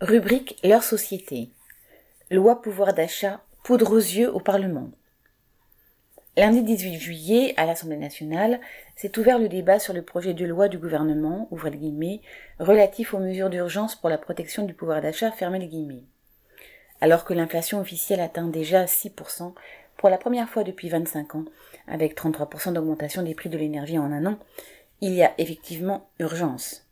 Rubrique Leur société. Loi pouvoir d'achat, poudre aux yeux au Parlement. Lundi 18 juillet, à l'Assemblée nationale, s'est ouvert le débat sur le projet de loi du gouvernement, ouvrez les guillemets, relatif aux mesures d'urgence pour la protection du pouvoir d'achat, fermez les guillemets. Alors que l'inflation officielle atteint déjà 6%, pour la première fois depuis 25 ans, avec 33% d'augmentation des prix de l'énergie en un an, il y a effectivement urgence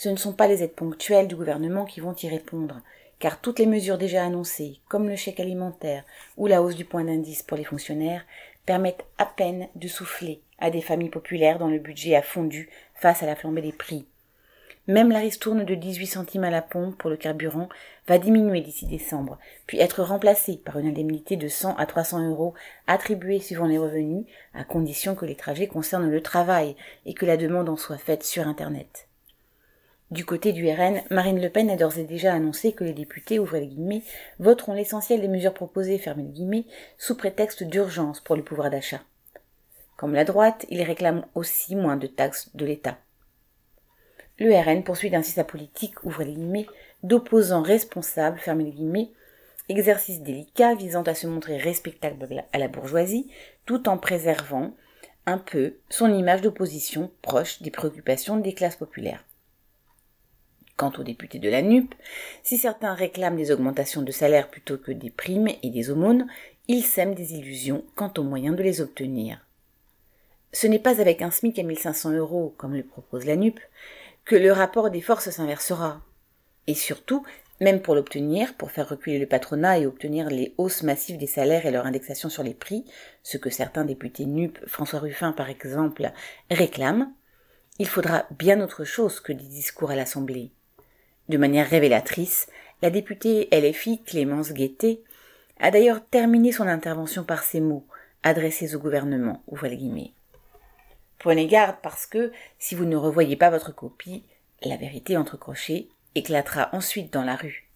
ce ne sont pas les aides ponctuelles du gouvernement qui vont y répondre, car toutes les mesures déjà annoncées, comme le chèque alimentaire ou la hausse du point d'indice pour les fonctionnaires, permettent à peine de souffler à des familles populaires dont le budget a fondu face à la flambée des prix. Même la ristourne de 18 centimes à la pompe pour le carburant va diminuer d'ici décembre, puis être remplacée par une indemnité de 100 à 300 euros attribuée suivant les revenus, à condition que les trajets concernent le travail et que la demande en soit faite sur Internet. Du côté du RN, Marine Le Pen a d'ores et déjà annoncé que les députés, ouvrez les guillemets, voteront l'essentiel des mesures proposées, fermez les guillemets, sous prétexte d'urgence pour le pouvoir d'achat. Comme la droite, ils réclament aussi moins de taxes de l'État. Le RN poursuit ainsi sa politique, ouvrez les guillemets, d'opposants responsables, fermez les guillemets, exercice délicat visant à se montrer respectable à la bourgeoisie, tout en préservant un peu son image d'opposition proche des préoccupations des classes populaires. Quant aux députés de la NUP, si certains réclament des augmentations de salaire plutôt que des primes et des aumônes, ils sèment des illusions quant aux moyens de les obtenir. Ce n'est pas avec un SMIC à 1500 euros, comme le propose la NUP, que le rapport des forces s'inversera. Et surtout, même pour l'obtenir, pour faire reculer le patronat et obtenir les hausses massives des salaires et leur indexation sur les prix, ce que certains députés NUP, François Ruffin par exemple, réclament, il faudra bien autre chose que des discours à l'Assemblée. De manière révélatrice, la députée LFI Clémence Guettet a d'ailleurs terminé son intervention par ces mots, adressés au gouvernement. Prenez garde parce que, si vous ne revoyez pas votre copie, la vérité entre crochets éclatera ensuite dans la rue.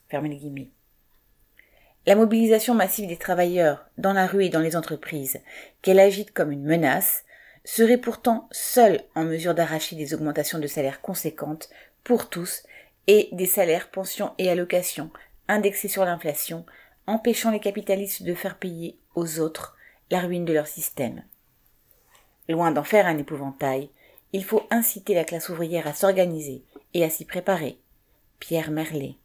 La mobilisation massive des travailleurs dans la rue et dans les entreprises, qu'elle agite comme une menace, serait pourtant seule en mesure d'arracher des augmentations de salaires conséquentes pour tous et des salaires, pensions et allocations indexés sur l'inflation, empêchant les capitalistes de faire payer aux autres la ruine de leur système. Loin d'en faire un épouvantail, il faut inciter la classe ouvrière à s'organiser et à s'y préparer. Pierre Merlet.